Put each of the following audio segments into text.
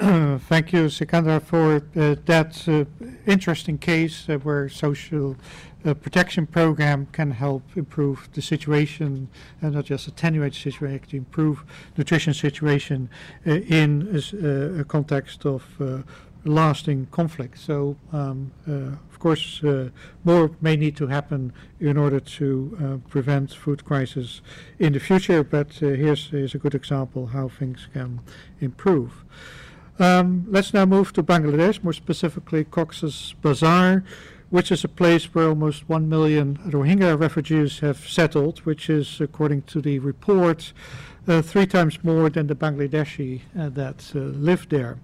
Thank you, Sikandar, for uh, that uh, interesting case uh, where social protection program can help improve the situation and not just attenuate the situation, actually improve nutrition situation uh, in a a context of uh, lasting conflict. So, um, uh, of course, more may need to happen in order to prevent food crisis in the future, but here's, here's a good example how things can improve. Um, let's now move to Bangladesh, more specifically Cox's Bazar, which is a place where almost 1 million Rohingya refugees have settled, which is, according to the report, uh, three times more than the Bangladeshi uh, that uh, live there.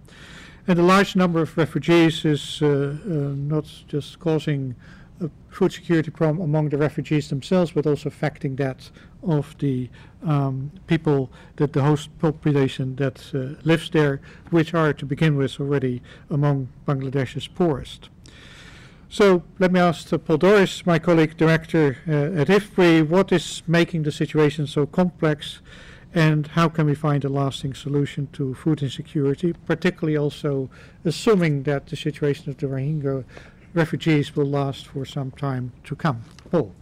And the large number of refugees is uh, uh, not just causing a food security problem among the refugees themselves, but also affecting that of the um, people that the host population that uh, lives there, which are to begin with already among Bangladesh's poorest. So let me ask uh, Paul Dorosh, my colleague director uh, at IFPRI, what is making the situation so complex and how can we find a lasting solution to food insecurity, particularly also assuming that the situation of the Rohingya refugees will last for some time to come. Paul.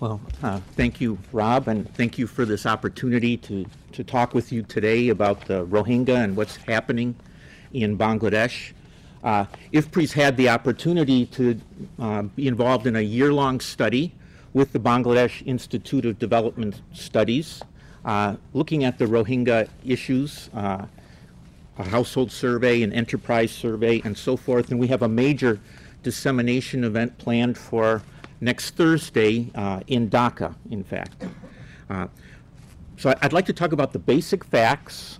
Well, uh, thank you, Rob, and thank you for this opportunity to, to talk with you today about the Rohingya and what's happening in Bangladesh. Uh, IFPRI's had the opportunity to uh, be involved in a year-long study with the Bangladesh Institute of Development Studies, uh, looking at the Rohingya issues, uh, a household survey, an enterprise survey, and so forth. And we have a major dissemination event planned for next Thursday uh, in Dhaka, in fact. Uh, so I'd like to talk about the basic facts,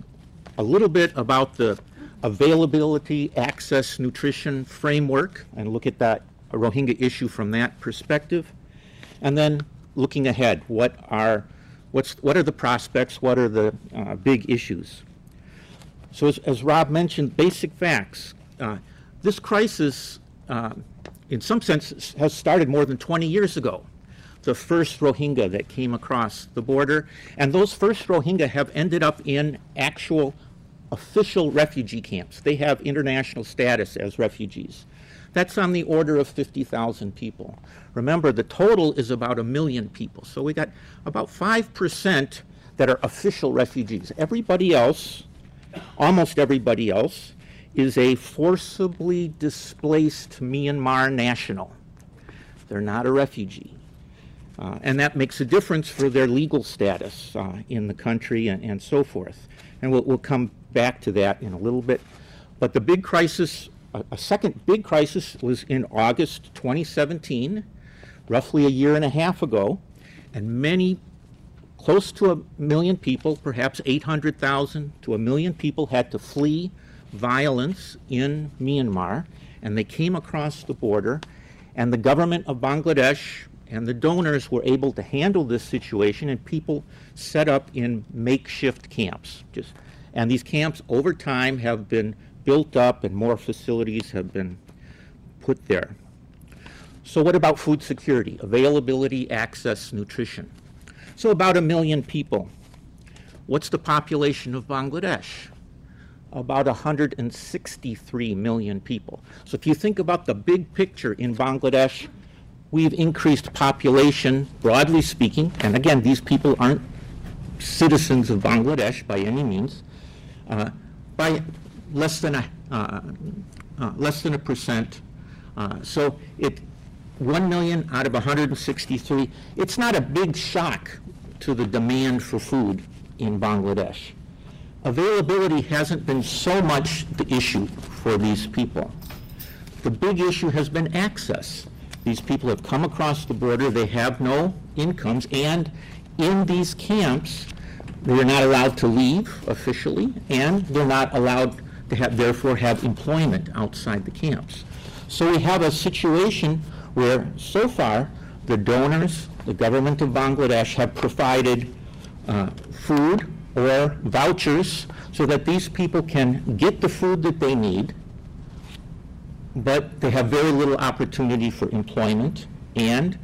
a little bit about the availability, access, nutrition framework, and look at that Rohingya issue from that perspective. And then looking ahead, what are, what's, what are the prospects, what are the uh, big issues? So as, as Rob mentioned, basic facts. Uh, this crisis, uh, in some sense, has started more than 20 years ago. The first Rohingya that came across the border, and those first Rohingya have ended up in actual official refugee camps. They have international status as refugees. That's on the order of 50,000 people. Remember, the total is about a million people. So we got about 5% that are official refugees. Everybody else, almost everybody else, is a forcibly displaced Myanmar national. They're not a refugee. Uh, and that makes a difference for their legal status uh, in the country and, and so forth. And we'll, we'll come back to that in a little bit. But the big crisis, a, a second big crisis, was in August 2017, roughly a year and a half ago, and many close to a million people, perhaps 800,000 to a million people, had to flee violence in Myanmar, and they came across the border, and the government of Bangladesh and the donors were able to handle this situation, and people set up in makeshift camps. Just, and these camps, over time, have been built up, and more facilities have been put there. So, what about food security? Availability, access, nutrition. So, about a million people. What's the population of Bangladesh? About 163 million people. So, if you think about the big picture in Bangladesh, we've increased population, broadly speaking, and again, these people aren't citizens of Bangladesh by any means, uh, by less than a uh, uh, less than a percent. Uh, so it 1 million out of 163. It's not a big shock to the demand for food in Bangladesh. Availability hasn't been so much the issue for these people. The big issue has been access. These people have come across the border, they have no incomes, and in these camps, they're not allowed to leave officially, and they're not allowed to have, therefore have employment outside the camps. So we have a situation where, so far, the donors, the government of Bangladesh, have provided uh, food or vouchers so that these people can get the food that they need, but they have very little opportunity for employment. And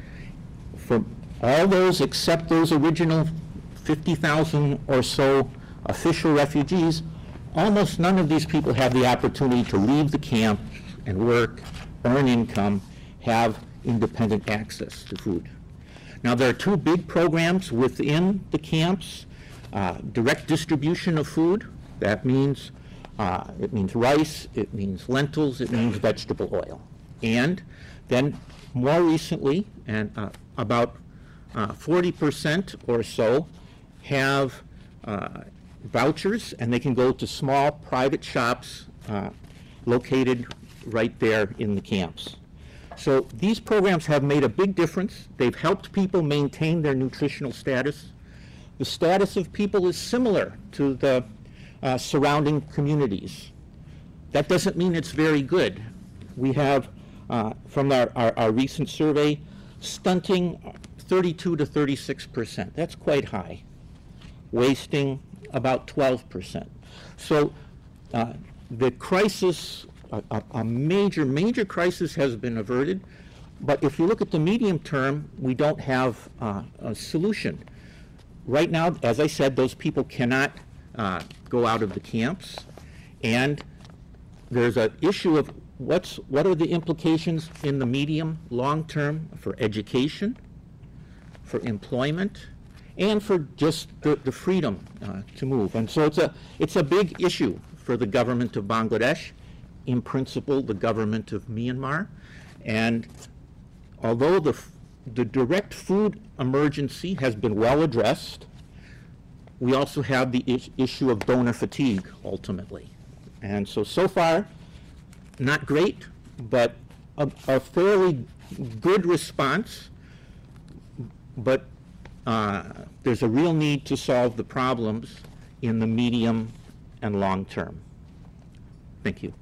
for all those except those original 50,000 or so official refugees, almost none of these people have the opportunity to leave the camp and work, earn income, have independent access to food. Now, there are two big programs within the camps. Uh, direct distribution of food, that means, uh, it means rice, it means lentils, it means vegetable oil. And then more recently, and uh, about uh, 40% or so have uh, vouchers, and they can go to small private shops uh, located right there in the camps. So these programs have made a big difference. They've helped people maintain their nutritional status. The status of people is similar to the uh, surrounding communities. That doesn't mean it's very good. We have, uh, from our, our, our recent survey, stunting 32 to 36 percent. That's quite high. Wasting about 12 percent. So uh, the crisis, a, a- major, major crisis has been averted. But if you look at the medium term, we don't have uh, a solution. Right now, as I said, those people cannot uh, go out of the camps. And there's an issue of what's, what are the implications in the medium, long term for education, for employment, and for just the, the freedom uh, to move. And so it's a, it's a big issue for the government of Bangladesh, in principle, the government of Myanmar. And although the, the direct food emergency has been well addressed, we also have the is- issue of donor fatigue ultimately. And so, so far, not great, but a, a fairly good response. But uh, there's a real need to solve the problems in the medium and long term. Thank you.